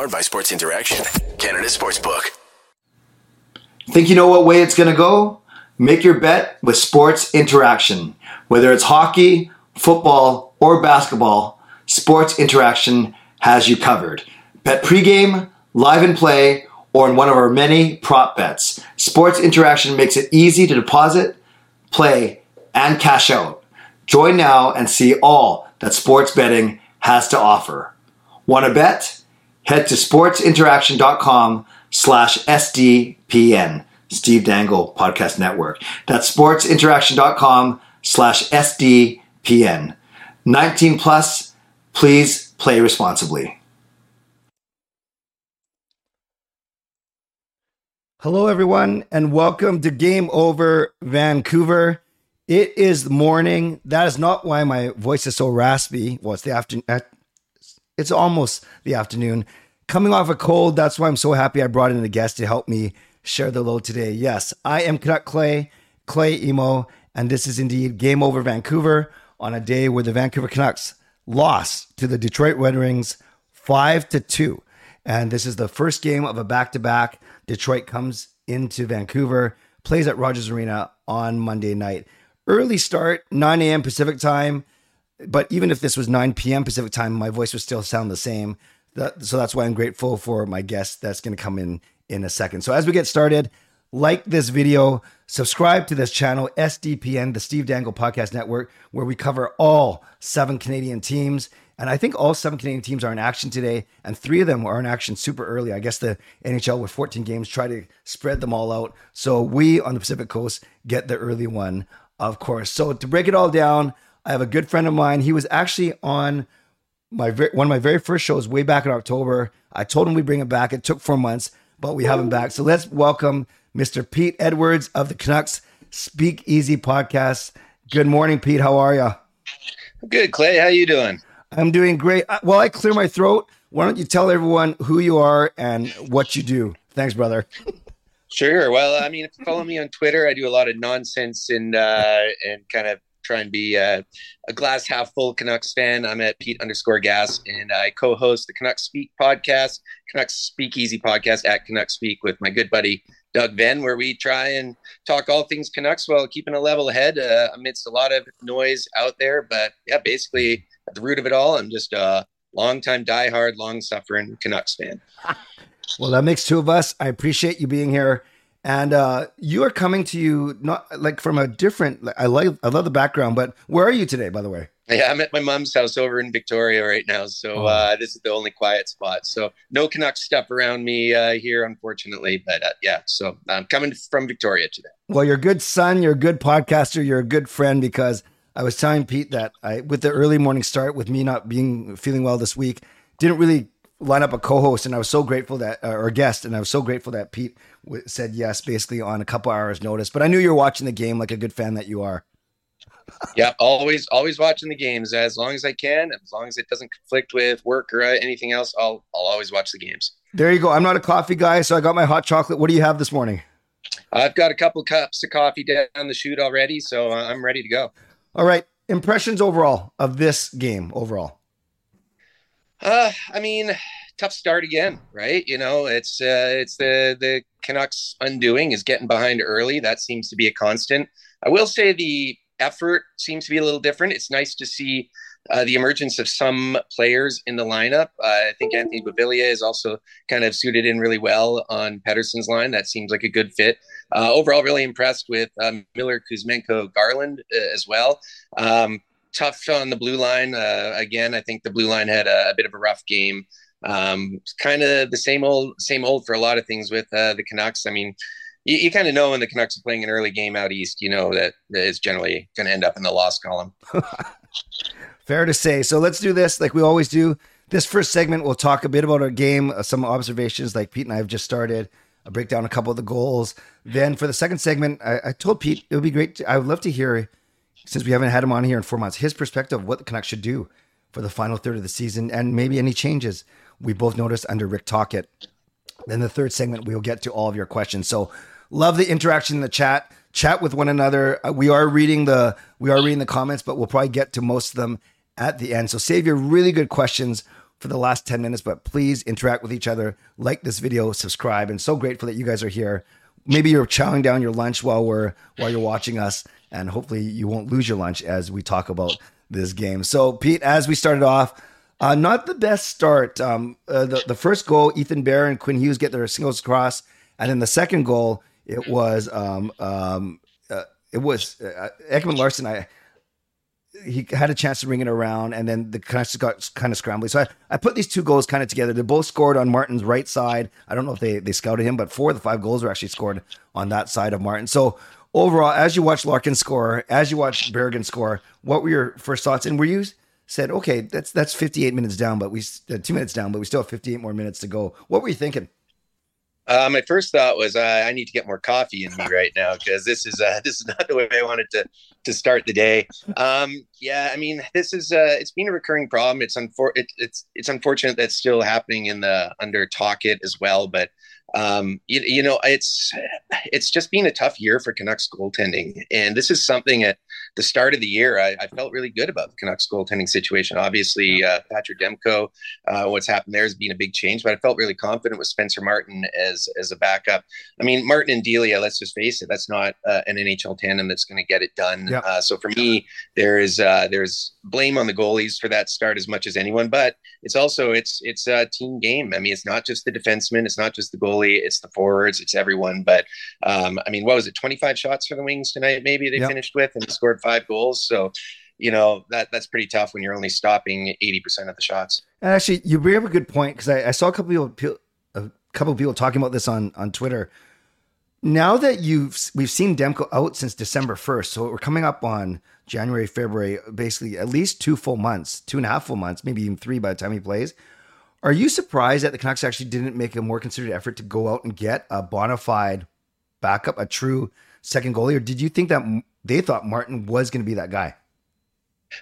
Powered by Sports Interaction, Canada Sportsbook. Think you know what way it's going to go? Make your bet with Sports Interaction. Whether it's hockey, football, or basketball, Sports Interaction has you covered. Bet pregame, live and play, or in one of our many prop bets. Sports Interaction makes it easy to deposit, play, and cash out. Join now and see all that sports betting has to offer. Want to bet? Head to sportsinteraction.com slash SDPN. Steve Dangle Podcast Network. That's sportsinteraction.com slash SDPN. 19 plus, please play responsibly. Hello, everyone, and welcome to Game Over Vancouver. It is morning. That is not why my voice is so raspy. Well, it's the afternoon. It's almost the afternoon. Coming off a cold, that's why I'm so happy I brought in a guest to help me share the load today. Yes, I am Canuck Clay, Clay Imoo, and this is indeed Game Over Vancouver on a day where the Vancouver Canucks lost to the Detroit Red Wings 5 to 2. And this is the first game of a back to back Detroit comes into Vancouver, plays at Rogers Arena on Monday night. Early start, 9 a.m. Pacific time. But even if this was 9 p.m. Pacific time, my voice would still sound the same. That, so that's why I'm grateful for my guest that's going to come in in a second. So as we get started, like this video, subscribe to this channel, SDPN, the Steve Dangle Podcast Network, where we cover all seven Canadian teams and I think all seven Canadian teams are in action today, and three of them are in action super early. I guess the NHL with 14 games try to spread them all out. So we on the Pacific Coast get the early one, of course. So to break it all down, I have a good friend of mine. He was actually on my one of my very first shows way back in October. I told him we'd bring him back. It took four months, but we have him back. So let's welcome Mr. Pete Edwards of the Canucks Speak Easy podcast. Good morning, Pete. How are you? Good, Clay. How you doing? I'm doing great. Uh, while I clear my throat, why don't you tell everyone who you are and what you do? Thanks, brother. Sure. Well, I mean, if you follow me on Twitter, I do a lot of nonsense and uh, and kind of try and be uh, a glass half full Canucks fan. I'm at Pete underscore Gas, and I co-host the Canucks Speak podcast, Canucks Speak Easy podcast at Canucks Speak with my good buddy Doug Venn, where we try and talk all things Canucks while keeping a level head uh, amidst a lot of noise out there. But yeah, basically at the root of it all, I'm just a long-time diehard, long-suffering Canucks fan. well, that makes two of us. I appreciate you being here. And uh, you are coming to you not like from a different. I like I love the background, but where are you today, by the way? Yeah, I'm at my mom's house over in Victoria right now, so oh. uh, this is the only quiet spot. So no Canucks stuff around me uh, here, unfortunately. But uh, yeah, so I'm coming from Victoria today. Well, you're a good son. You're a good podcaster. You're a good friend because I was telling Pete that I, with the early morning start, with me not being feeling well this week, didn't really line up a co-host, and I was so grateful that uh, or guest, and I was so grateful that Pete w- said yes, basically on a couple hours' notice. But I knew you were watching the game like a good fan that you are. yeah, always, always watching the games as long as I can, as long as it doesn't conflict with work or anything else. I'll, I'll always watch the games. There you go. I'm not a coffee guy, so I got my hot chocolate. What do you have this morning? I've got a couple cups of coffee down the chute already, so I'm ready to go. All right. Impressions overall of this game overall. Uh, I mean, tough start again, right? You know, it's uh, it's the the Canucks undoing is getting behind early. That seems to be a constant. I will say the effort seems to be a little different. It's nice to see uh, the emergence of some players in the lineup. Uh, I think Anthony Beauvillier is also kind of suited in really well on Pettersson's line. That seems like a good fit. Uh, overall, really impressed with um, Miller, Kuzmenko, Garland uh, as well. Um, tough on the blue line. Uh, again, I think the blue line had a, a bit of a rough game. Um, kind of the same old, same old for a lot of things with uh, the Canucks. I mean, you, you kind of know when the Canucks are playing an early game out east, you know that, that it's generally going to end up in the loss column. Fair to say. So let's do this like we always do. This first segment, we'll talk a bit about our game, uh, some observations like Pete and I have just started. I'll break down a couple of the goals. Then for the second segment, I, I told Pete it would be great. To, I would love to hear, since we haven't had him on here in four months, his perspective of what the Canucks should do for the final third of the season and maybe any changes we both noticed under Rick Tocchet. Then the third segment, we'll get to all of your questions. So love the interaction in the chat. Chat with one another. Uh, we are reading the we are reading the comments, but we'll probably get to most of them at the end. So save your really good questions for the last 10 minutes, but please interact with each other, like this video, subscribe, and so grateful that you guys are here. Maybe you're chowing down your lunch while we're while you're watching us, and hopefully you won't lose your lunch as we talk about this game. So, Pete, as we started off, uh, not the best start. Um, uh, the the first goal, Ethan Bear and Quinn Hughes get their singles across, and then the second goal, it was um, um, uh, it was uh, Ekman Larsson. I he had a chance to ring it around, and then the Canucks got kind of scrambly. So I, I put these two goals kind of together. They both scored on Martin's right side. I don't know if they, they scouted him, but four of the five goals were actually scored on that side of Martin. So overall, as you watch Larkin score, as you watch Berggren score, what were your first thoughts? And were you said, okay, that's that's 58 minutes down, but we uh, two minutes down, but we still have 58 more minutes to go. What were you thinking? Uh, my first thought was uh, I need to get more coffee in me right now because this is uh, this is not the way I wanted to to start the day. Um, yeah, I mean this is uh, it's been a recurring problem. It's unfor- it, it's it's unfortunate that's still happening in the under Tocchet as well, but um, you, you know, it's it's just been a tough year for Canucks goaltending, and this is something at the start of the year I, I felt really good about the Canucks goaltending situation. Obviously, uh, Thatcher Demko, uh, what's happened there has been a big change, but I felt really confident with Spencer Martin as as a backup. I mean, Martin and Delia, let's just face it, that's not uh, an NHL tandem that's going to get it done. Yeah. Uh, so for me, there is uh, there's blame on the goalies for that start as much as anyone, but it's also it's it's a team game. I mean, it's not just the defenseman, it's not just the goalie, it's the forwards, it's everyone. But um, I mean, what was it? 25 shots for the Wings tonight, maybe they finished with and scored five goals. So, you know, that that's pretty tough when you're only stopping 80% of the shots. And actually, you bring up a good point because I, I, saw a couple of people, a couple of people talking about this on on Twitter. Now that you've we've seen Demko out since December 1st, so we're coming up on January, February, basically at least two full months, two and a half full months, maybe even three by the time he plays. Are you surprised that the Canucks actually didn't make a more considered effort to go out and get a bona fide backup, a true second goalie, or did you think that they thought Martin was going to be that guy?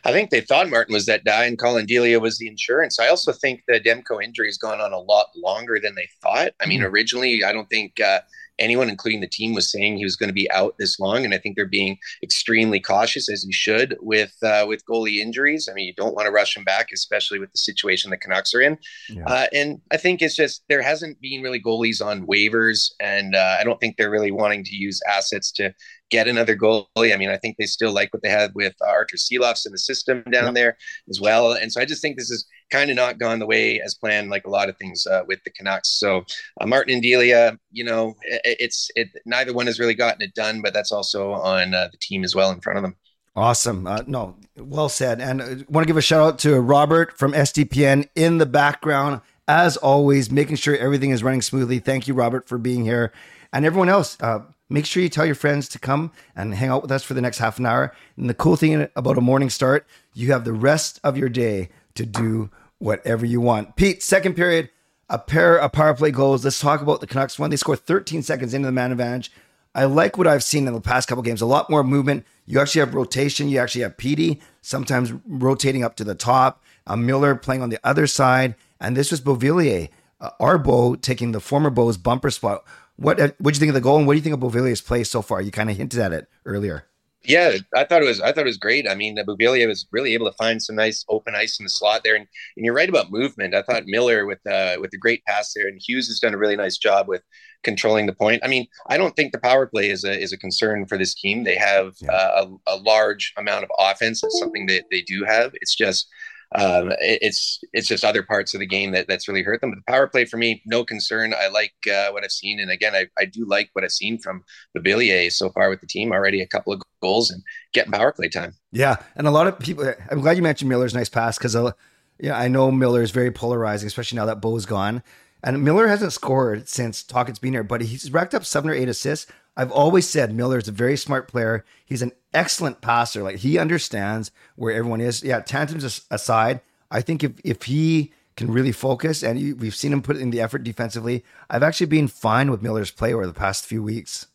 I think they thought Martin was that guy and Collin Delia was the insurance. I also think the Demko injury has gone on a lot longer than they thought. I mean, mm-hmm. originally, I don't think uh, anyone, including the team, was saying he was going to be out this long, and I think they're being extremely cautious, as you should, with uh, with goalie injuries. I mean, you don't want to rush him back, especially with the situation the Canucks are in. Yeah. Uh, and I think it's just there hasn't been really goalies on waivers, and uh, I don't think they're really wanting to use assets to get another goalie. I mean, I think they still like what they had with uh, Artur Silovs in the system down yep. there as well. And so I just think this is kind of not gone the way as planned, like a lot of things uh, with the Canucks. So uh, Martin and Delia, you know, it, it's it. Neither one has really gotten it done, but that's also on uh, the team as well in front of them. Awesome. Uh, no, well said. And I uh, want to give a shout out to Robert from SDPN in the background, as always, making sure everything is running smoothly. Thank you, Robert, for being here. And everyone else, uh, make sure you tell your friends to come and hang out with us for the next half an hour. And the cool thing about a morning start, you have the rest of your day to do whatever you want. Pete, second period, a pair of power play goals. Let's talk about the Canucks one. They score 13 seconds into the man advantage. I like what I've seen in the past couple games. A lot more movement. You actually have rotation. You actually have Petey sometimes rotating up to the top. A Miller playing on the other side, and this was Beauvillier, uh, Arbo taking the former Bo's bumper spot. What uh, what do you think of the goal, and what do you think of Beauvillier's play so far? You kind of hinted at it earlier. Yeah, I thought it was. I thought it was great. I mean, Beauvillier was really able to find some nice open ice in the slot there, and, and you're right about movement. I thought Miller with uh, with a great pass there, and Hughes has done a really nice job with controlling the point. I mean, I don't think the power play is a is a concern for this team. They have yeah. uh, a, a large amount of offense. It's something that they do have. It's just um, it, it's it's just other parts of the game that that's really hurt them. But the power play for me, no concern. I like uh, what I've seen, and again, I, I do like what I've seen from the Beauvillier so far with the team. Already a couple of goals and getting power play time. Yeah, and a lot of people. I'm glad you mentioned Miller's nice pass because uh, yeah, I know Miller is very polarizing, especially now that Bo's gone. And Miller hasn't scored since Tocchet's been here, but he's racked up seven or eight assists. I've always said Miller is a very smart player. He's an excellent passer. Like he understands where everyone is. Yeah, tantrums aside, I think if if he can really focus, and we've seen him put in the effort defensively, I've actually been fine with Miller's play over the past few weeks.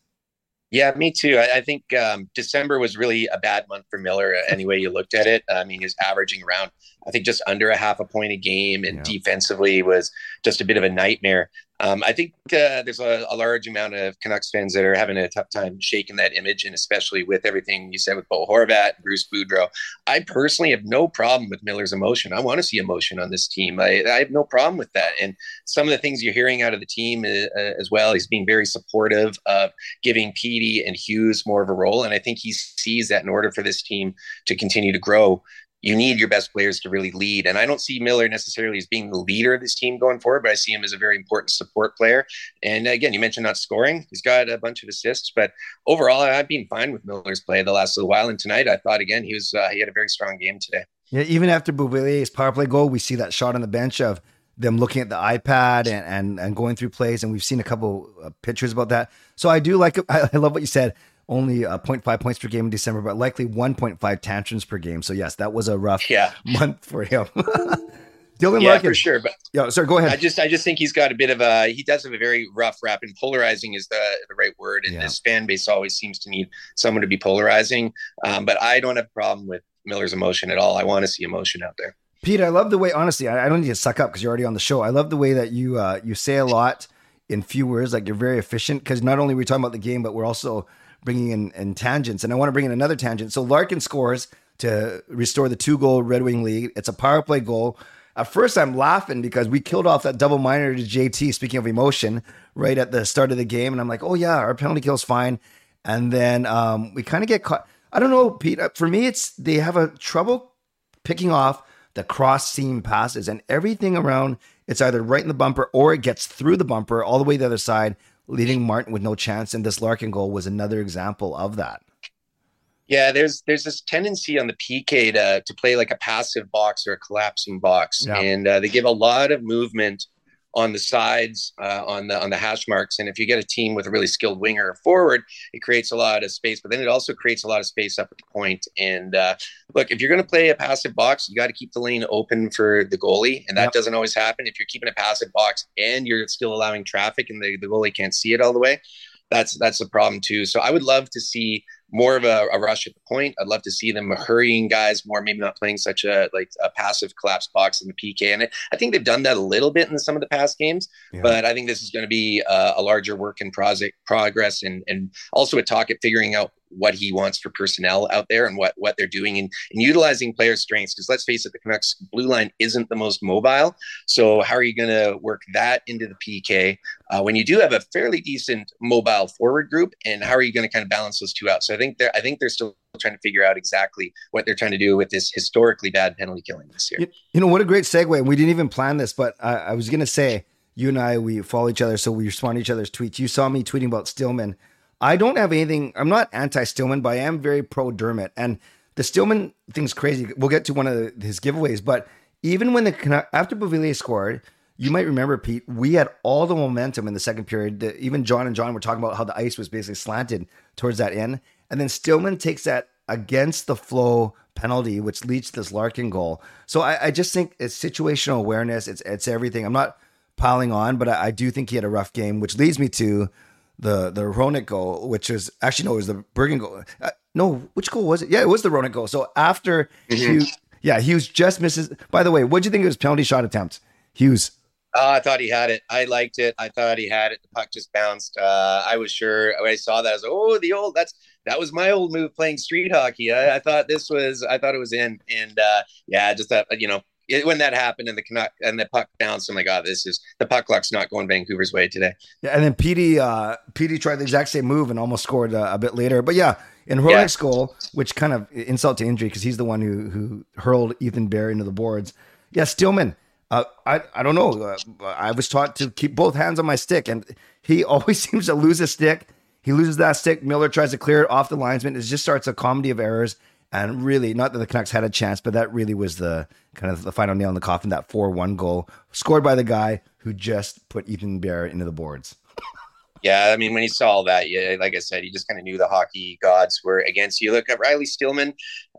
Yeah, me too. I, I think um, December was really a bad month for Miller. Uh, any way you looked at it, I mean, he's averaging around, I think, just under a half a point a game, and yeah. defensively was just a bit of a nightmare. Um, I think uh, there's a, a, large amount of Canucks fans that are having a tough time shaking that image, and especially with everything you said with Bo Horvat, Bruce Boudreau. I personally have no problem with Miller's emotion. I want to see emotion on this team. I, I, have no problem with that. And some of the things you're hearing out of the team uh, as well, he's being very supportive of giving Petey and Hughes more of a role, and I think he sees that in order for this team to continue to grow you need your best players to really lead. And I don't see Miller necessarily as being the leader of this team going forward, but I see him as a very important support player. And again, you mentioned not scoring. He's got a bunch of assists, but overall, I've been fine with Miller's play the last little while. And tonight, I thought again he was uh, he had a very strong game today. Yeah, even after Beauvillier's power play goal, we see that shot on the bench of them looking at the iPad and and, and going through plays, and we've seen a couple pictures about that. So I do like. I love what you said only uh, 0.5 points per game in December, but likely 1.5 tantrums per game. So yes, that was a rough yeah. month for him. Dylan yeah, Larkin. for sure. But yeah, sorry, go ahead. I just, I just think he's got a bit of a, he does have a very rough rap, and polarizing is the the right word. And yeah. this fan base always seems to need someone to be polarizing. Um, but I don't have a problem with Miller's emotion at all. I want to see emotion out there. Pete, I love the way. Honestly, I, I don't need to suck up because you're already on the show. I love the way that you uh, you say a lot in few words. Like you're very efficient because not only are we talking about the game, but we're also bringing in, in tangents. And I want to bring in another tangent. So Larkin scores to restore the two goal Red Wing lead. It's a power play goal. At first, I'm laughing because we killed off that double minor to JT, speaking of emotion, right at the start of the game. And I'm like, oh, yeah, our penalty kill's fine. And then um, we kind of get caught. I don't know, Pete. Uh, for me, it's they have a trouble picking off the cross seam passes and everything around. It's either right in the bumper or it gets through the bumper all the way to the other side leaving Martin with no chance. And this Larkin goal was another example of that. Yeah, there's there's this tendency on the PK to to play like a passive box or a collapsing box, yeah. and uh, they give a lot of movement on the sides uh, on the on the hash marks. And if you get a team with a really skilled winger forward, it creates a lot of space. But then it also creates a lot of space up at the point. And uh, look, if you're going to play a passive box, you got to keep the lane open for the goalie, and that yep. doesn't always happen. If you're keeping a passive box and you're still allowing traffic, and the, the goalie can't see it all the way, that's that's a problem too. So I would love to see more of a, a, rush at the point. I'd love to see them hurrying guys more, maybe not playing such a like a passive collapse box in the PK. And I think they've done that a little bit in some of the past games, yeah. but I think this is going to be a, a larger work in project progress and and also a Tocchet figuring out what he wants for personnel out there and what what they're doing and, and utilizing player strengths. Because let's face it, the Canucks blue line isn't the most mobile. So how are you going to work that into the PK uh, when you do have a fairly decent mobile forward group? And how are you going to kind of balance those two out? So I think they're I think they're still trying to figure out exactly what they're trying to do with this historically bad penalty killing this year. You, know what a great segue. We didn't even plan this, but I, I was going to say you and I we follow each other, so we respond to each other's tweets. You saw me tweeting about Stillman I don't have anything. I'm not anti Stillman, but I am very pro Dermott. And the Stillman thing's crazy. We'll get to one of his giveaways, but even when the after Beauvillier scored, you might remember Pete. We had all the momentum in the second period. Even John and John were talking about how the ice was basically slanted towards that end, and then Stillman takes that against the flow penalty, which leads to this Larkin goal. So I, I just think it's situational awareness. It's it's everything. I'm not piling on, but I, I do think he had a rough game, which leads me to the the Hronek goal, which is actually no, it was the Berggren goal. Uh, no, which goal was it? Yeah, it was the Hronek goal. So after mm-hmm. Hughes, yeah, Hughes just misses. By the way, what do you think of his penalty shot attempt, Hughes? Uh, I thought he had it. I liked it. I thought he had it. The puck just bounced. Uh, I was sure when I saw that. I was like, oh, the old. That's that was my old move playing street hockey. I, I thought this was. I thought it was in. And uh, yeah, just that. You know, it, when that happened and the Canuck and the puck bounced, I'm like, oh, this is the puck luck's not going Vancouver's way today. Yeah, and then Petey uh Petey tried the exact same move and almost scored uh, a bit later. But yeah, in Hronek's yeah. goal, which kind of insult to injury because he's the one who who hurled Ethan Bear into the boards. Yeah, Stillman. Uh, I I don't know. Uh, I was taught to keep both hands on my stick, and he always seems to lose a stick. He loses that stick. Miller tries to clear it off the linesman. It just starts a comedy of errors. And really, not that the Canucks had a chance, but that really was the kind of the final nail in the coffin. That four-one goal scored by the guy who just put Ethan Bear into the boards. Yeah, I mean, when he saw all that, yeah, like I said, he just kind of knew the hockey gods were against you. Look at Riley Stillman;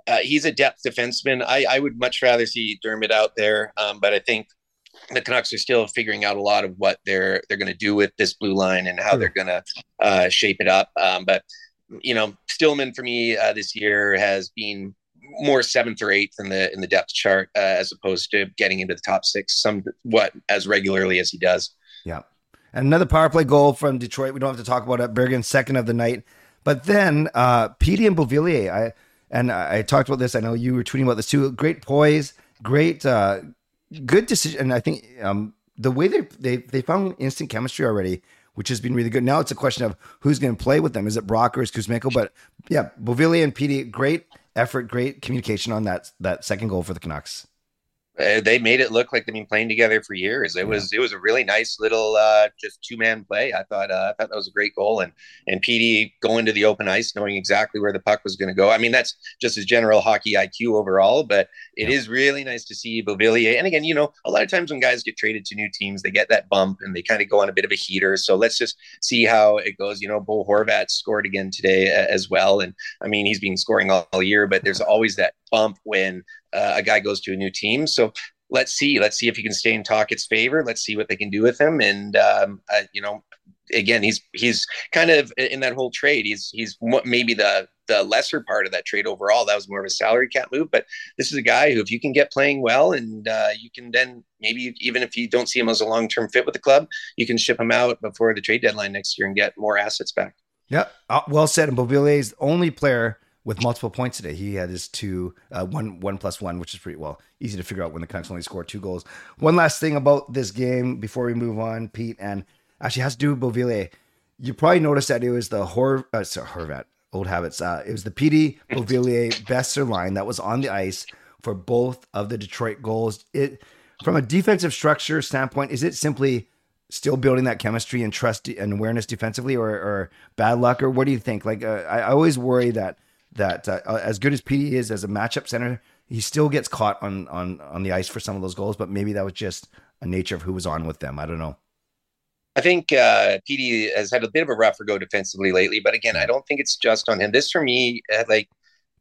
uh, he's a depth defenseman. I, I would much rather see Dermott out there, um, but I think the Canucks are still figuring out a lot of what they're they're going to do with this blue line and how they're going to uh, shape it up. Um, but you know, Stillman for me uh, this year has been more seventh or eighth in the in the depth chart uh, as opposed to getting into the top six somewhat as regularly as he does. Yeah. And another power play goal from Detroit. We don't have to talk about it. Berggren, second of the night. But then uh, Petey and Beauvillier, I and I, talked about this. I know you were tweeting about this too. Great poise, great, uh, good decision. And I think um, the way they they they found instant chemistry already, which has been really good. Now it's a question of who's going to play with them. Is it Brock or is Kuzmenko? But yeah, Beauvillier and Petey, great effort, great communication on that that second goal for the Canucks. Uh, they made it look like they've been playing together for years. It yeah. was it was a really nice little uh, just two man play. I thought uh, I thought that was a great goal, and and Petey going to the open ice, knowing exactly where the puck was going to go. I mean, that's just his general hockey IQ overall, but it yeah. is really nice to see Beauvillier. And again, you know, a lot of times when guys get traded to new teams, they get that bump and they kind of go on a bit of a heater. So let's just see how it goes. You know, Bo Horvat scored again today uh, as well, and I mean he's been scoring all, all year, but there's always that bump when uh, a guy goes to a new team. So let's see. Let's see if he can stay in Tocchet's favor. Let's see what they can do with him. And um, uh, you know, again, he's he's kind of in that whole trade. He's he's maybe the the lesser part of that trade overall. That was more of a salary cap move. But this is a guy who, if you can get playing well, and uh, you can then maybe even if you don't see him as a long term fit with the club, you can ship him out before the trade deadline next year and get more assets back. Yeah, uh, well said. And Beauvillier's the only player with multiple points today. He had his two, uh, one, one plus one, which is pretty well easy to figure out when the Canucks only score two goals. One last thing about this game before we move on, Pete, and actually has to do with Beauvillier. You probably noticed that it was the Hor, uh, sorry, Horvat, old habits. Uh, it was the Petey Beauvillier Boeser line that was on the ice for both of the Detroit goals. It from a defensive structure standpoint, is it simply still building that chemistry and trust and awareness defensively, or, or bad luck, or what do you think? Like, uh, I always worry that that uh, uh as good as Petey is as a matchup center, he still gets caught on on on the ice for some of those goals. But maybe that was just a nature of who was on with them. I don't know. I think uh, Petey has had a bit of a rougher go defensively lately, but again, I don't think it's just on him. This for me, uh, like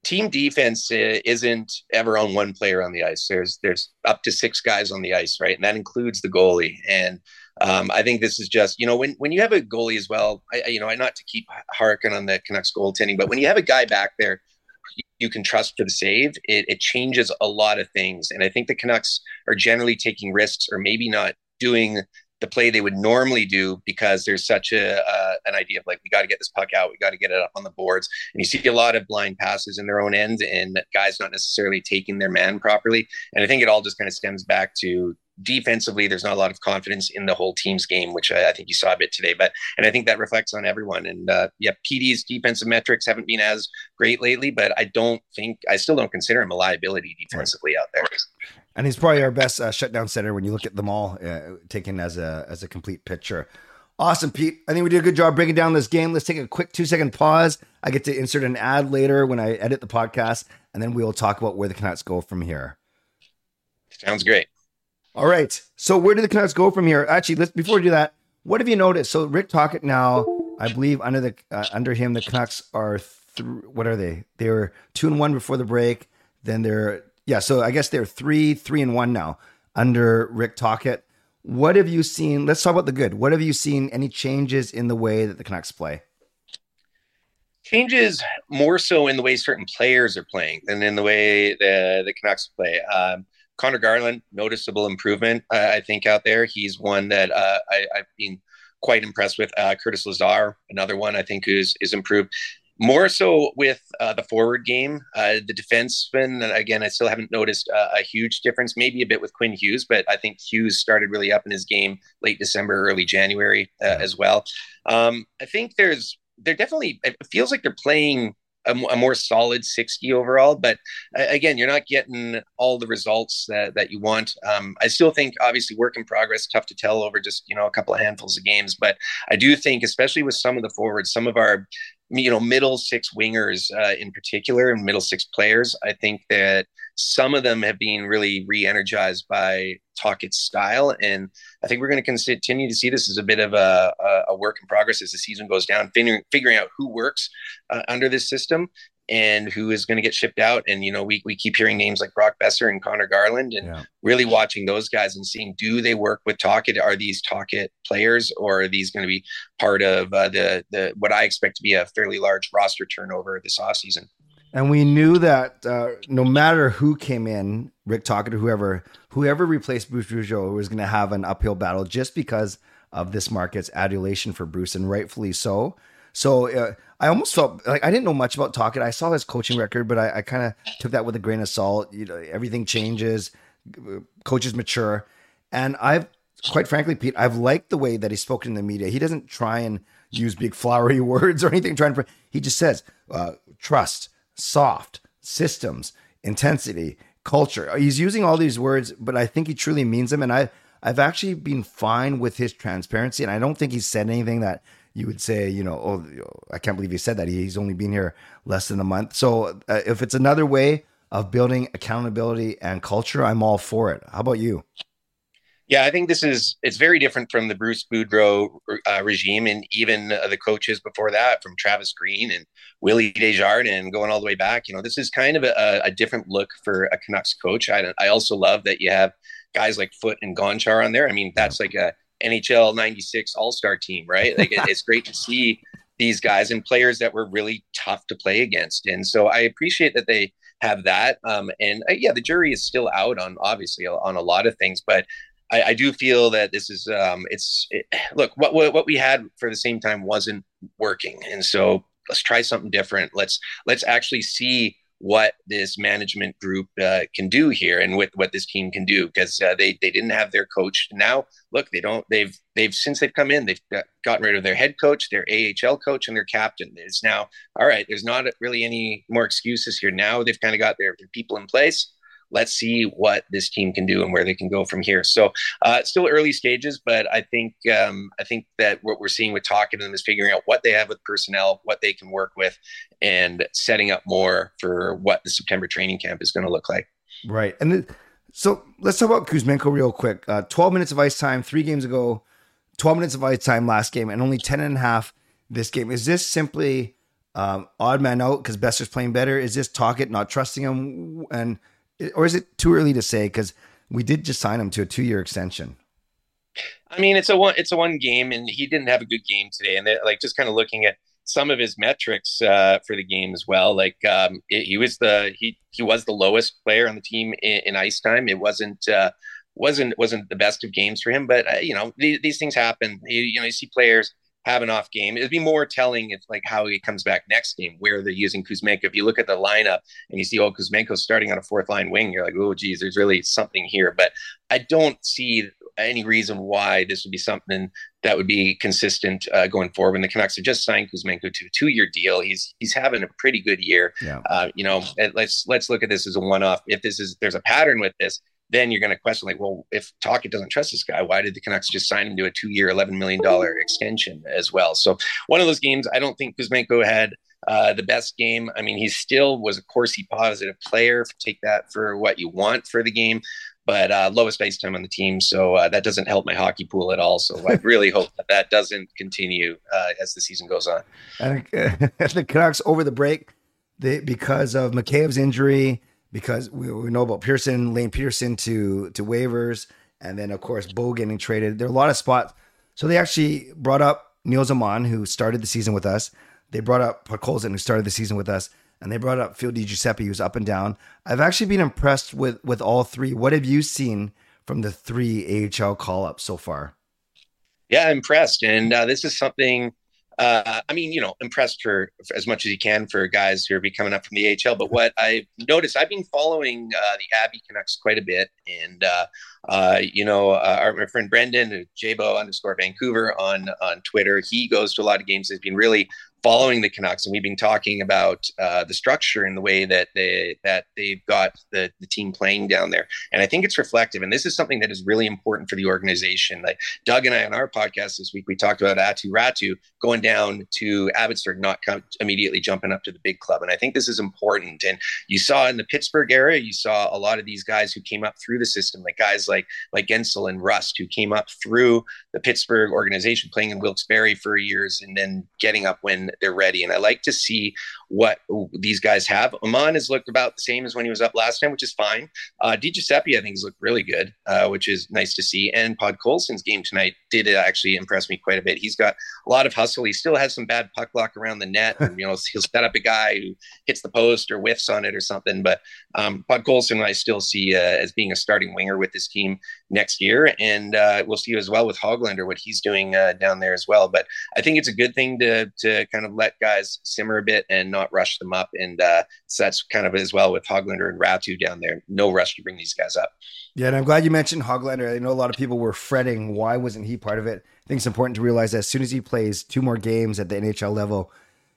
team defense uh, isn't ever on one player on the ice. There's there's up to six guys on the ice, right, and that includes the goalie. And um, I think this is just, you know, when, when you have a goalie as well, I, you know, I not to keep harking on the Canucks goaltending, but when you have a guy back there you can trust for the save, it, it changes a lot of things. And I think the Canucks are generally taking risks or maybe not doing the play they would normally do because there's such a uh, an idea of like we got to get this puck out, we got to get it up on the boards, and you see a lot of blind passes in their own end, and guys not necessarily taking their man properly. And I think it all just kind of stems back to defensively, there's not a lot of confidence in the whole team's game, which I, I, think you saw a bit today. But and I think that reflects on everyone. And uh, yeah, Petey's defensive metrics haven't been as great lately, but I don't think I still don't consider him a liability defensively out there. And he's probably our best uh, shutdown center when you look at them all uh, taken as a as a complete picture. Awesome, Pete. I think we did a good job breaking down this game. Let's take a quick two second pause. I get to insert an ad later when I edit the podcast, and then we will talk about where the Canucks go from here. Sounds great. All right. So where do the Canucks go from here? Actually, let's before we do that, what have you noticed? So Rick Tocchet now, I believe under the uh, under him, the Canucks are th- what are they? They were two and one before the break. Then they're yeah. So I guess they're three three and one now under Rick Tocchet. What have you seen? Let's talk about the good. What have you seen? Any changes in the way that the Canucks play? Changes more so in the way certain players are playing than in the way the the Canucks play. Um, Conor Garland, noticeable improvement, uh, I think, out there. He's one that uh, I, have been quite impressed with. Uh, Curtis Lazar, another one I think is is improved. More so with uh, the forward game, uh, the defenseman. Again, I still haven't noticed uh, a huge difference. Maybe a bit with Quinn Hughes, but I think Hughes started really up in his game late December, early January as well. Um, I think there's they're definitely. It feels like they're playing a, a, more solid 60 overall. But again, you're not getting all the results that, that you want. Um, I still think, obviously, work in progress, tough to tell over just you know a couple of handfuls of games. But I do think, especially with some of the forwards, some of our you know middle six wingers uh, in particular and middle six players, I think that some of them have been really re-energized by Tocchet's style, and I think we're going to continue to see this as a bit of a, a, work in progress as the season goes down, figuring, figuring out who works uh, under this system and who is going to get shipped out. And you know, we we keep hearing names like Brock Boeser and Conor Garland, and yeah. really watching those guys and seeing do they work with Tocchet? Are these Tocchet players, or are these going to be part of uh, the the what I expect to be a fairly large roster turnover this offseason? And we knew that uh, no matter who came in, Rick Tocchet or whoever, whoever replaced Bruce Boudreau was going to have an uphill battle just because of this market's adulation for Bruce, and rightfully so. So uh, I almost felt like I didn't know much about Tocchet. I saw his coaching record, but I, I kind of took that with a grain of salt. You know, everything changes, coaches mature, and I've quite frankly, Pete, I've liked the way that he's spoken in the media. He doesn't try and use big flowery words or anything. Trying to, he just says uh, trust, soft systems, intensity, culture. He's using all these words, but I think he truly means them. And I, I've actually been fine with his transparency, and I don't think he's said anything that you would say, you know, oh, I can't believe he said that. He's only been here less than a month. So uh, if it's another way of building accountability and culture, I'm all for it. How about you? Yeah, I think this is it's very different from the Bruce Boudreau uh, regime, and even uh, the coaches before that, from Travis Green and Willie Desjardins, going all the way back. You know, this is kind of a, a different look for a Canucks coach. I, I also love that you have guys like Foote and Gonchar on there. I mean, that's like a NHL '96 All Star team, right? Like, it, it's great to see these guys and players that were really tough to play against, and so I appreciate that they have that. Um, and uh, yeah, the jury is still out on obviously on a lot of things, but I, I do feel that this is um, it's it, look what, what what we had for the same time wasn't working, and so let's try something different. Let's let's actually see what this management group uh, can do here and with what this team can do. Because uh, they they didn't have their coach. Now look they don't they've they've since they've come in they've got, gotten rid of their head coach their AHL coach and their captain. It's now all right there's not really any more excuses here. Now they've kind of got their, their people in place let's see what this team can do and where they can go from here. So uh, still early stages, but I think um, I think that what we're seeing with talking to them is figuring out what they have with personnel, what they can work with, and setting up more for what the September training camp is going to look like. Right, and the, so let's talk about Kuzmenko real quick. Uh, Twelve minutes of ice time three games ago. 12 minutes of ice time last game and only 10 and a half this game. Is this simply um, odd man out because Boeser's playing better? Is this Tocchet not trusting him? And or is it too early to say? Because we did just sign him to a two year extension. I mean, it's a one it's a one game, and he didn't have a good game today. And like just kind of looking at some of his metrics uh, for the game as well. Like um, it, he was the he he was the lowest player on the team in, in ice time. It wasn't. Uh, wasn't wasn't the best of games for him, but uh, you know these, these things happen. You, you know you see players have an off game. It'd be more telling if like how he comes back next game, where they're using Kuzmenko. If you look at the lineup and you see oh Kuzmenko starting on a fourth line wing, you're like, oh geez, there's really something here. But I don't see any reason why this would be something that would be consistent uh, going forward. When the Canucks have just signed Kuzmenko to a two-year deal, he's he's having a pretty good year. Yeah. Uh, you know, let's let's look at this as a one-off. If this is there's a pattern with this, then you're going to question like, well, if Tocchet doesn't trust this guy, why did the Canucks just sign him to a two-year, eleven million dollar extension as well? So one of those games, I don't think Kuzmenko had uh, the best game. I mean, he still was a Corsi positive player. Take that for what you want for the game, but uh, lowest ice time on the team, so uh, that doesn't help my hockey pool at all. So I really hope that that doesn't continue uh, as the season goes on. I think the Canucks over the break, they, because of McCabe's injury because we, we know about Pearson, Lane Pearson to to waivers, and then of course Bo getting traded. There are a lot of spots. So they actually brought up Nils Aman, who started the season with us. They brought up Podkolzin, who started the season with us, and they brought up Phil Giuseppe, who's up and down. I've actually been impressed with with all three. What have you seen from the three AHL call ups so far? Yeah, impressed, and uh, this is something uh, I mean, you know, impressed for, for, as much as you can for guys who are coming up from the AHL. But what I've noticed, I've been following uh, the Abbey Canucks quite a bit, and uh, uh you know, uh, our my friend Brendan, Jabo underscore Vancouver on on Twitter, he goes to a lot of games. Has been really following the Canucks, and we've been talking about uh, the structure and the way that they that they've got the, the team playing down there. And I think it's reflective. And this is something that is really important for the organization. Like Doug and I on our podcast this week, we talked about Aatu Räty going down to Abbotsford, not immediately jumping up to the big club. And I think this is important. And you saw in the Pittsburgh area, you saw a lot of these guys who came up through the system, like guys like like Guentzel and Rust, who came up through the Pittsburgh organization, playing in Wilkes-Barre for years, and then getting up when they're ready. And I like to see what these guys have. Aman has looked about the same as when he was up last time, which is fine. Uh, Di Giuseppe, I think, has looked really good, uh, which is nice to see. And Podkolzin's game tonight did actually impress me quite a bit. He's got a lot of hustle. He still has some bad puck luck around the net. And, you know, he'll set up a guy who hits the post or whiffs on it or something. But um, Colson, I still see uh, as being a starting winger with this team. Next year. And uh, we'll see as well with Hoglander what he's doing uh, down there as well. But I think it's a good thing to to kind of let guys simmer a bit and not rush them up. And uh, so that's kind of as well with Hoglander and Räty down there. No rush to bring these guys up. Yeah, and I'm glad you mentioned Hoglander. I know a lot of people were fretting why wasn't he part of it. I think it's important to realize that as soon as he plays two more games at the NHL level,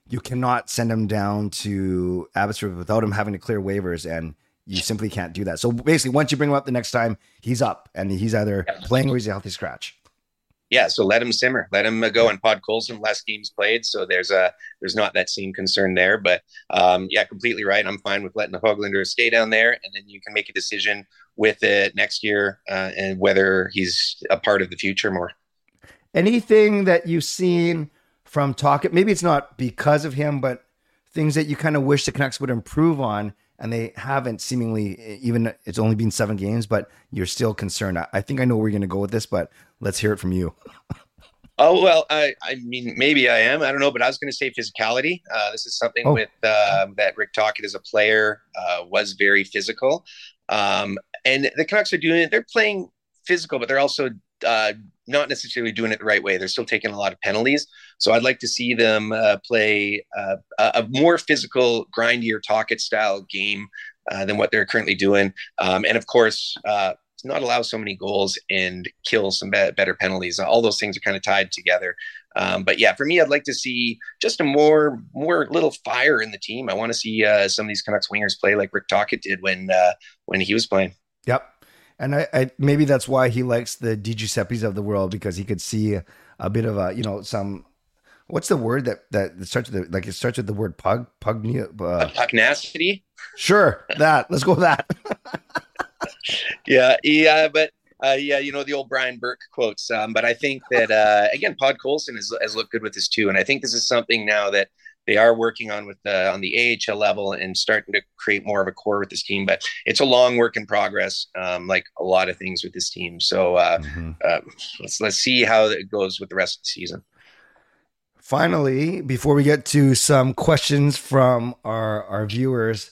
you cannot send him down to Abbotsford without him having to clear waivers and you simply can't do that. So basically, once you bring him up the next time, he's up and he's either yeah. playing or he's a healthy scratch. Yeah, so let him simmer, let him go. And Podkolzin less games played, so there's a there's not that same concern there. But um, yeah, completely right. I'm fine with letting the Hoglander stay down there, and then you can make a decision with it next year uh, and whether he's a part of the future more. Anything that you've seen from Tocchet, maybe it's not because of him, but things that you kind of wish the Canucks would improve on and they haven't seemingly even it's only been seven games, but you're still concerned. I, I think I know where you're going to go with this, but let's hear it from you. oh well, I I mean maybe I am. I don't know, but I was going to say physicality. Uh, this is something oh. with uh, that Rick Tocchet as a player uh, was very physical, um, and the Canucks are doing it. They're playing physical, but they're also uh, not necessarily doing it the right way. They're still taking a lot of penalties. So I'd like to see them uh, play uh, a more physical, grindier, Tocchet style game uh, than what they're currently doing. Um, and of course, uh, not allow so many goals and kill some be- better penalties. All those things are kind of tied together. Um, but yeah, for me, I'd like to see just a more, more little fire in the team. I want to see uh, some of these Canucks wingers play like Rick Tocchet did when uh, when he was playing. Yep. And I, I, maybe that's why he likes the Di Giuseppes of the world because he could see a, a, bit of a you know some what's the word that that starts with the, like it starts with the word pug pug uh, pugnacity. Sure, that let's go with that. yeah, yeah, but uh, yeah, you know the old Brian Burke quotes. Um, but I think that uh, again, Podkolzin has, has looked good with this too, and I think this is something now that they are working on with the on the AHL level and starting to create more of a core with this team. But it's a long work in progress, um, like a lot of things with this team. So uh, mm-hmm. uh, let's let's see how it goes with the rest of the season. Finally, before we get to some questions from our our viewers,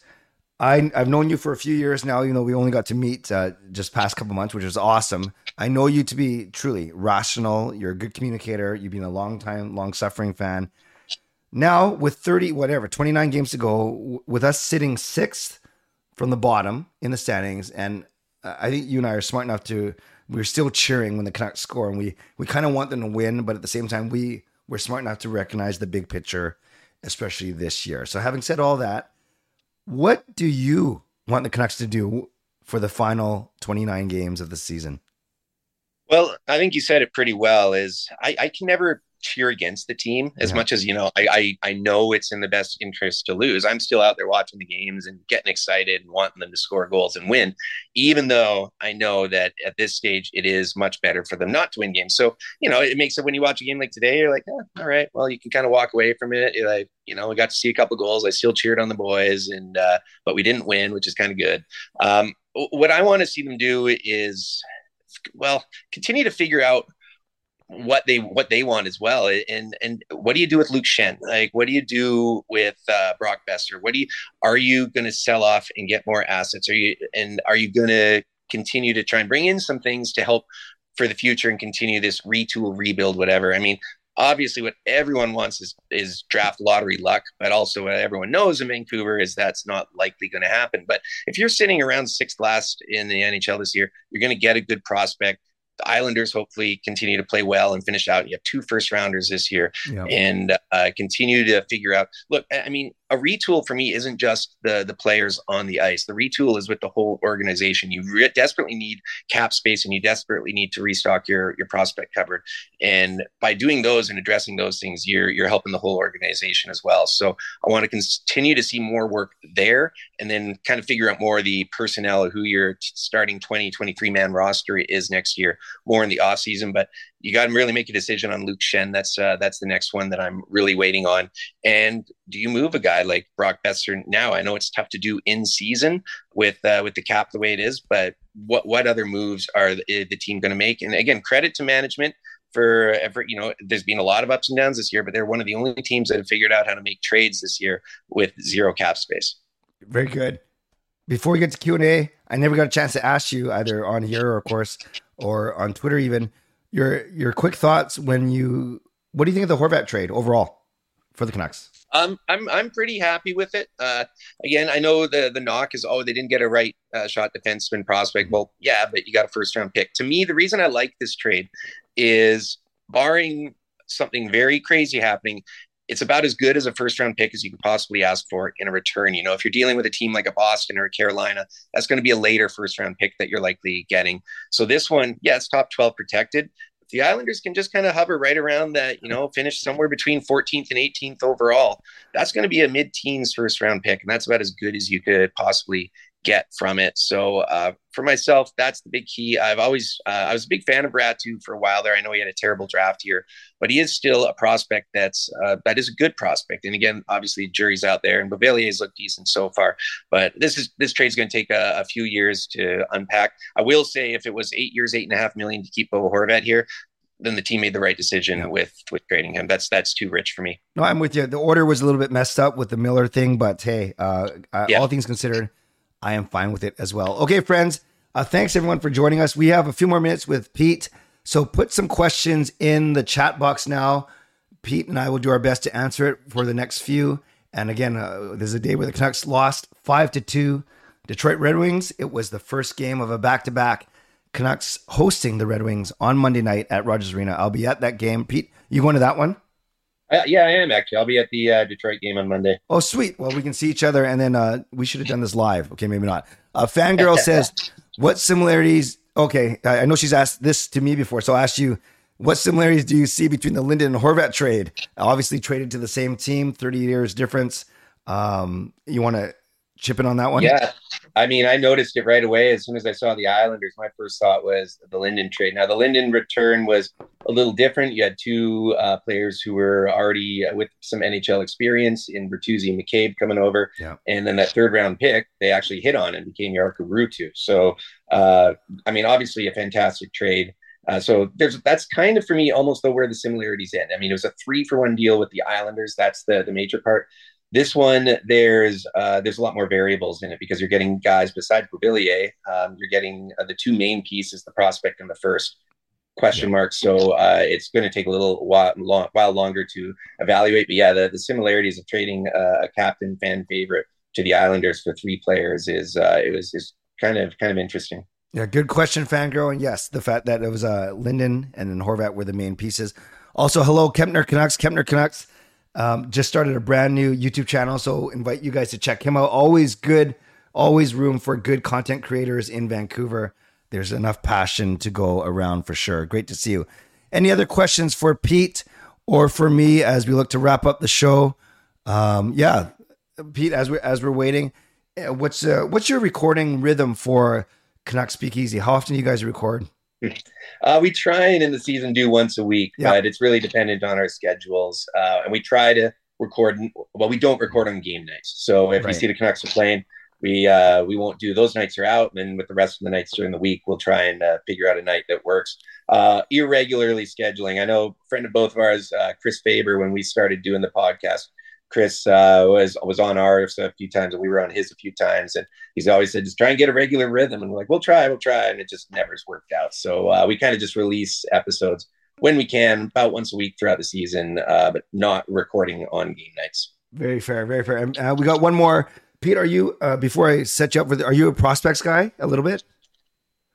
I I've known you for a few years now. You know, we only got to meet uh, just past couple months, which was awesome. I know you to be truly rational. You're a good communicator. You've been a long time, long suffering fan. Now, with 30, whatever, 29 games to go, with us sitting sixth from the bottom in the standings, and uh, I think you and I are smart enough to, we're still cheering when the Canucks score, and we, we kind of want them to win, but at the same time, we, we're smart enough to recognize the big picture, especially this year. So, having said all that, what do you want the Canucks to do for the final 29 games of the season? Well, I think you said it pretty well. Is I, I can never cheer against the team as yeah. much as you know I, I, I know it's in the best interest to lose. I'm still out there watching the games and getting excited and wanting them to score goals and win even though i know that at this stage it is much better for them not to win games. So you know it makes it when you watch a game like today you're like eh, all right well you can kind of walk away from it. You're like you know we got to see a couple goals. I still cheered on the boys and uh, but we didn't win which is kind of good. Um, what i want to see them do is well continue to figure out what they what they want as well. And and what do you do with luke Schenn? like what do you do with uh, brock boeser what do you are you going to sell off and get more assets? Are you and are you going to continue to try and bring in some things to help for the future and continue this retool rebuild whatever? I mean obviously what everyone wants is is draft lottery luck but also what everyone knows in vancouver is that's not likely going to happen. But if you're sitting around sixth last in the nhl this year you're going to get a good prospect the Islanders hopefully continue to play well and finish out. You have two first rounders this year yep. and uh, continue to figure out. Look, I mean, a retool for me isn't just the the players on the ice. The retool is with the whole organization. You re- desperately need cap space, and you desperately need to restock your your prospect cupboard. And by doing those and addressing those things, you're you're helping the whole organization as well. So I want to continue to see more work there, and then kind of figure out more of the personnel who your starting 20 23 man roster is next year, more in the off season. But you got to really make a decision on Luke Schenn. That's uh, that's the next one that I'm really waiting on. And do you move a guy like Brock Boeser now? I know it's tough to do in season with uh, with the cap the way it is, but what what other moves are the, the team going to make? And again, credit to management for ever. You know, there's been a lot of ups and downs this year, but they're one of the only teams that have figured out how to make trades this year with zero cap space. Very good. Before we get to Q and A, I never got a chance to ask you either on here or of course or on Twitter even your your quick thoughts when you what do you think of the Horvat trade overall for the Canucks? Um, I'm I'm pretty happy with it. Uh, again, I know the the knock is oh they didn't get a right uh, shot defenseman prospect. Well, yeah, but you got a first round pick. To me, the reason I like this trade is barring something very crazy happening, it's about as good as a first round pick as you could possibly ask for in a return. You know, if you're dealing with a team like a Boston or a Carolina, that's going to be a later first round pick that you're likely getting. So this one, yeah, it's top 12 protected. But the Islanders can just kind of hover right around that, you know, finish somewhere between 14th and 18th overall. That's going to be a mid teens first round pick. And that's about as good as you could possibly get from it. So uh, for myself, that's the big key. I've always uh, I was a big fan of Räty for a while there. I know he had a terrible draft here, but he is still a prospect that's uh, that is a good prospect. And again, obviously, jury's out there, and Beauvillier's looked decent so far. But this is this trade's going to take a, a, few years to unpack. I will say, if it was eight years, eight and a half million to keep Bo Horvat here, then the team made the right decision yeah. with with trading him. That's that's too rich for me. No, I'm with you. The order was a little bit messed up with the Miller thing, but hey, uh, yeah. all things considered I am fine with it as well. Okay, friends, uh, thanks everyone for joining us. We have a few more minutes with Pete. So put some questions in the chat box now. Pete and I will do our best to answer it for the next few. And again, uh, there's a day where the Canucks lost five to two. Detroit Red Wings. It was the first game of a back-to-back. Canucks hosting the Red Wings on Monday night at Rogers Arena. I'll be at that game. Pete, you going to that one? Uh, yeah, I am actually. I'll be at the uh, Detroit game on Monday. Oh, sweet. Well, we can see each other, and then uh, we should have done this live. Okay, maybe not. Uh, Fangirl says, "What similarities?" Okay, I know she's asked this to me before, so I'll ask you. What similarities do you see between the Linden and Horvat trade? Obviously, traded to the same team, thirty years difference. Um, you want to chip in on that one? Yeah. I mean, I noticed it right away as soon as I saw the Islanders. My first thought was the Linden trade. Now, the Linden return was a little different. You had two uh, players who were already uh, with some NHL experience in Bertuzzi and McCabe coming over. Yeah. And then that third round pick, they actually hit on and became Jarkko Ruutu. So, uh, I mean, obviously a fantastic trade. Uh, so there's that's kind of for me almost though where the similarities end. I mean, it was a three for one deal with the Islanders. That's the the major part. This one, there's uh, there's a lot more variables in it because you're getting guys besides Beauvillier. Um, you're getting uh, the two main pieces, the prospect and the first question mark. So uh, it's going to take a little while, long, while longer to evaluate. But yeah, the, the similarities of trading uh, a captain fan favorite to the Islanders for three players is uh, it was is kind of kind of interesting. Yeah, good question, fangirl. And yes, the fact that it was uh, Linden and then Horvat were the main pieces. Also, hello, Kempner Canucks. Kempner Canucks um, just started a brand new YouTube channel, so invite you guys to check him out. Always good, always room for good content creators in Vancouver. There's enough passion to go around for sure. Great to see you. Any other questions for Pete or for me as we look to wrap up the show? Um, yeah, Pete, as we as we're waiting, eh, what's uh, what's your recording rhythm for Canuck Speakeasy? How often do you guys record? Uh, we try and in the season do once a week, yeah. but it's really dependent on our schedules. Uh, and we try to record. Well, we don't record on game nights. So if right. we see the Canucks are playing, we uh, we won't do those nights are out. And then with the rest of the nights during the week, we'll try and uh, figure out a night that works. Uh, irregularly scheduling. I know a friend of both of ours, uh, Chris Faber, when we started doing the podcast Chris uh, was was on ours a few times, and we were on his a few times, and he's always said just try and get a regular rhythm, and we're like, we'll try, we'll try, and it just never's worked out. So uh, we kind of just release episodes when we can, about once a week throughout the season, uh, but not recording on game nights. Very fair, very fair. Uh, we got one more. Pete, are you uh, before I set you up with? Are you a prospects guy a little bit?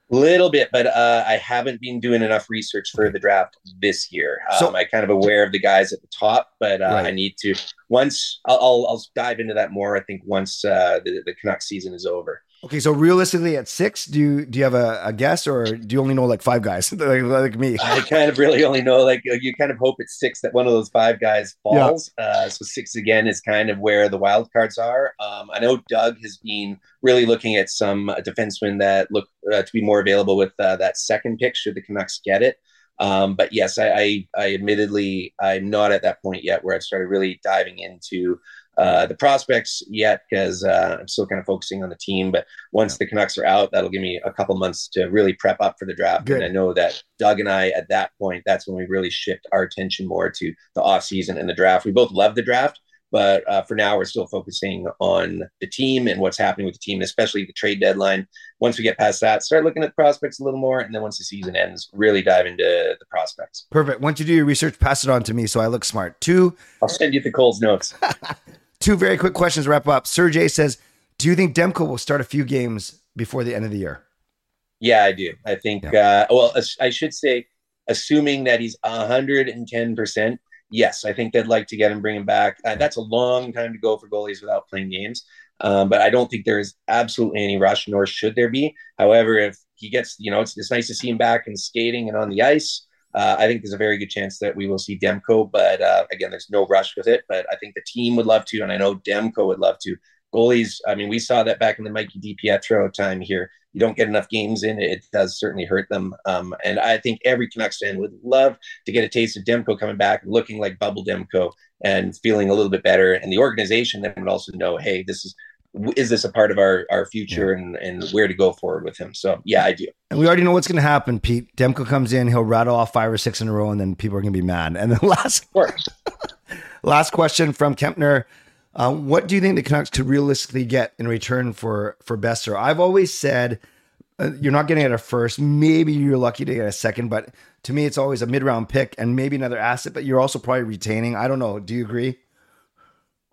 Little bit, but uh, I haven't been doing enough research for the draft this year. Um, so, I'm kind of aware of the guys at the top, but uh, right. I need to once I'll, I'll, I'll dive into that more. I think once uh, the the Canucks season is over. Okay, so realistically, at six, do you do you have a, a guess, or do you only know like five guys, like, like, me? I kind of really only know like you kind of hope it's six that one of those five guys falls. Yeah. Uh, so six again is kind of where the wild cards are. Um, I know Doug has been really looking at some defensemen that look uh, to be more available with uh, that second pick should the Canucks get it. Um, but yes, I, I, I admittedly I'm not at that point yet where I've started really diving into uh, the prospects yet because uh, I'm still kind of focusing on the team. But once yeah. the Canucks are out, that'll give me a couple months to really prep up for the draft. Good. And I know that Doug and I, at that point, that's when we really shift our attention more to the off season and the draft. We both love the draft, But uh, for now, we're still focusing on the team and what's happening with the team, especially the trade deadline. Once we get past that, start looking at the prospects a little more, and then once the season ends, really dive into the prospects. Perfect. Once you do your research, pass it on to me so I look smart. Two. I'll send you the Coles notes. two very quick questions to wrap up. Sergey says, "Do you think Demko will start a few games before the end of the year?" Yeah, I do. I think. Yeah. Uh, well, I should say, assuming that he's hundred and ten percent yes, I think they'd like to get him, bring him back. Uh, that's a long time to go for goalies without playing games. Um, but I don't think there is absolutely any rush, nor should there be. However, if he gets, you know, it's, it's nice to see him back and skating and on the ice. Uh, I think there's a very good chance that we will see Demko, but uh, again, there's no rush with it. But I think the team would love to, and I know Demko would love to. Goalies, I mean, we saw that back in the Mikey DiPietro time here you don't get enough games in, it does certainly hurt them. Um, and I think every Canucks fan would love to get a taste of Demko coming back, looking like Bubble Demko, and feeling a little bit better. And the organization then would also know, hey, this is is this a part of our our future yeah. and and where to go forward with him? So yeah, I do. And we already know what's going to happen. Pete Demko comes in, he'll rattle off five or six in a row, and then people are going to be mad. And then last last question from Kempner. Uh, what do you think the Canucks could realistically get in return for for Boeser? I've always said uh, you're not getting it a first. Maybe you're lucky to get a second, but to me, it's always a mid round pick and maybe another asset. But you're also probably retaining. I don't know. Do you agree?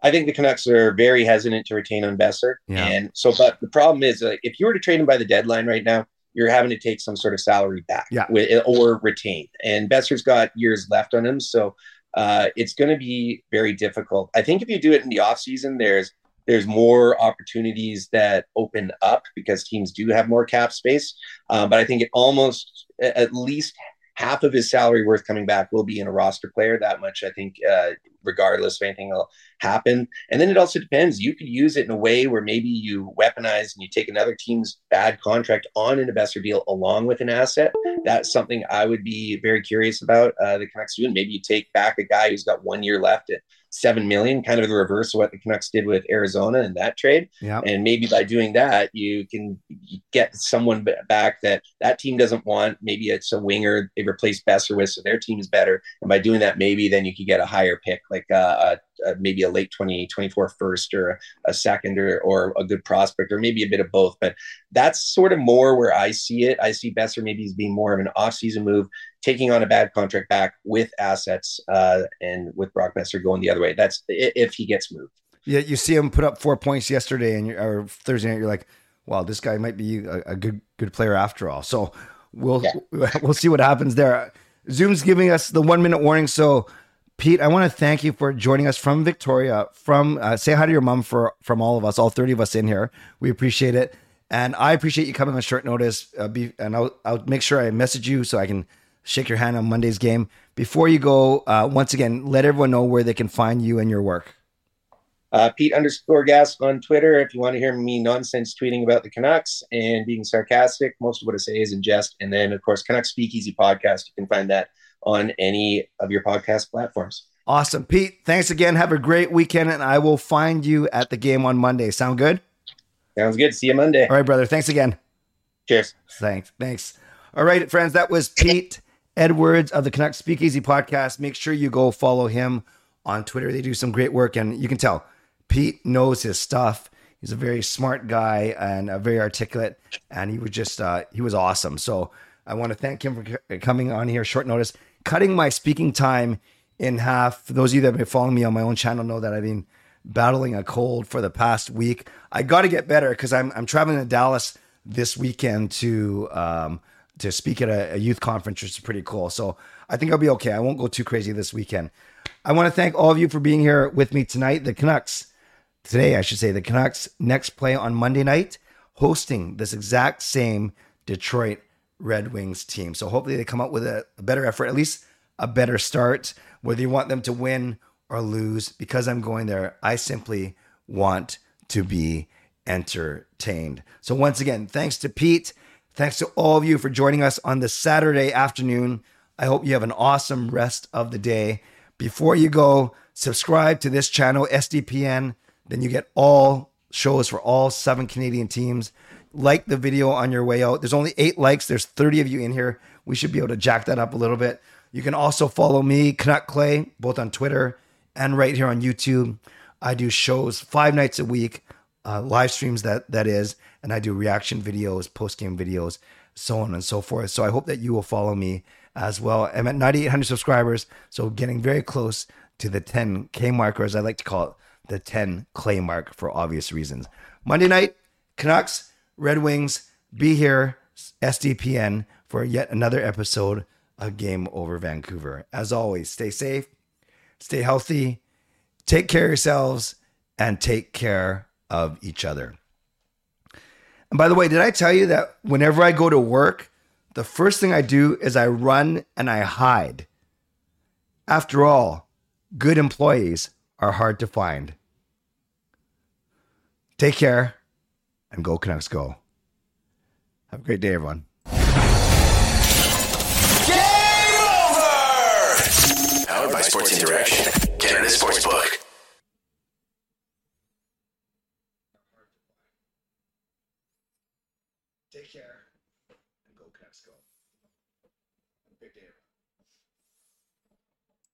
I think the Canucks are very hesitant to retain on Boeser. Yeah. And so, but the problem is, if you were to trade him by the deadline right now, you're having to take some sort of salary back yeah. with, or retain. And Boeser's got years left on him. So uh, it's going to be very difficult. I think if you do it in the off season, there's there's more opportunities that open up because teams do have more cap space. Uh, but I think it almost at least half of his salary worth coming back will be in a roster player. That much, I think, uh, regardless of anything will happen. And then it also depends. You could use it in a way where maybe you weaponize and you take another team's bad contract on an investor deal along with an asset. That's something I would be very curious about uh, the Canucks doing. Maybe you take back a guy who's got one year left at seven million, kind of the reverse of what the Canucks did with Arizona in that trade. Yeah. And maybe by doing that, you can get someone back that that team doesn't want. Maybe it's a winger they replace Boeser with, so their team is better. And by doing that, maybe then you could get a higher pick, like uh, a, maybe a late 2024 first or a second or, or a good prospect, or maybe a bit of both. But that's sort of more where I see it. I see Boeser maybe as being more of an off-season move taking on a bad contract back with assets uh, and with Brock Boeser going the other way. That's if he gets moved. Yeah, you see him put up four points yesterday and or Thursday night. You're like, wow, this guy might be a, a good good player after all. So we'll yeah. we'll see what happens there. Zoom's giving us the one minute warning. So Pete, I want to thank you for joining us from Victoria. From uh, say hi to your mom for from all of us, all thirty of us in here. We appreciate it, and I appreciate you coming on short notice. Uh, be, and I'll I'll make sure I message you so I can shake your hand on Monday's game. Before you go, uh, once again, let everyone know where they can find you and your work. Uh, Pete underscore gas on Twitter. If you want to hear me nonsense tweeting about the Canucks and being sarcastic, most of what I say is in jest. And then, of course, Canucks Speakeasy podcast. You can find that on any of your podcast platforms. Awesome. Pete, thanks again. Have a great weekend, and I will find you at the game on Monday. Sound good? Sounds good. See you Monday. All right, brother. Thanks again. Cheers. Thanks. Thanks. All right, friends. That was Pete. Edwards of the Canucks Speakeasy podcast. Make sure you go follow him on Twitter. They do some great work, and you can tell Pete knows his stuff. He's a very smart guy and a very articulate, and he was just uh, he was awesome. So I want to thank him for coming on here short notice, cutting my speaking time in half. For those of you that have been following me on my own channel, know that I've been battling a cold for the past week. I got to get better because I'm I'm traveling to Dallas this weekend to um, to speak at a, a, youth conference, which is pretty cool. So I think I'll be okay. I won't go too crazy this weekend. I want to thank all of you for being here with me tonight. The Canucks, today, I should say, the Canucks next play on Monday night, hosting this exact same Detroit Red Wings team. So hopefully they come up with a, a better effort, at least a better start, whether you want them to win or lose. Because I'm going there, I simply want to be entertained. So once again, thanks to Pete. Thanks to all of you for joining us on this Saturday afternoon. I hope you have an awesome rest of the day. Before you go, subscribe to this channel, SDPN. Then you get all shows for all seven Canadian teams. Like the video on your way out. There's only eight likes. There's 30 of you in here. We should be able to jack that up a little bit. You can also follow me, Canuck Clay, both on Twitter and right here on YouTube. I do shows five nights a week, uh, live streams that that is, and I do reaction videos, post game videos, so on and so forth. So I hope that you will follow me as well. I'm at 9,800 subscribers, so getting very close to the 10k mark, or as I like to call it, the 10 clay mark for obvious reasons. Monday night, Canucks, Red Wings, be here, SDPN, for yet another episode of Game Over Vancouver. As always, stay safe, stay healthy, take care of yourselves, and take care of each other. And by the way, did I tell you that whenever I go to work, the first thing I do is I run and I hide? After all, good employees are hard to find. Take care and go Canucks go. Have a great day, everyone. Game over! Powered by Sports Interaction, Canada Sportsbook.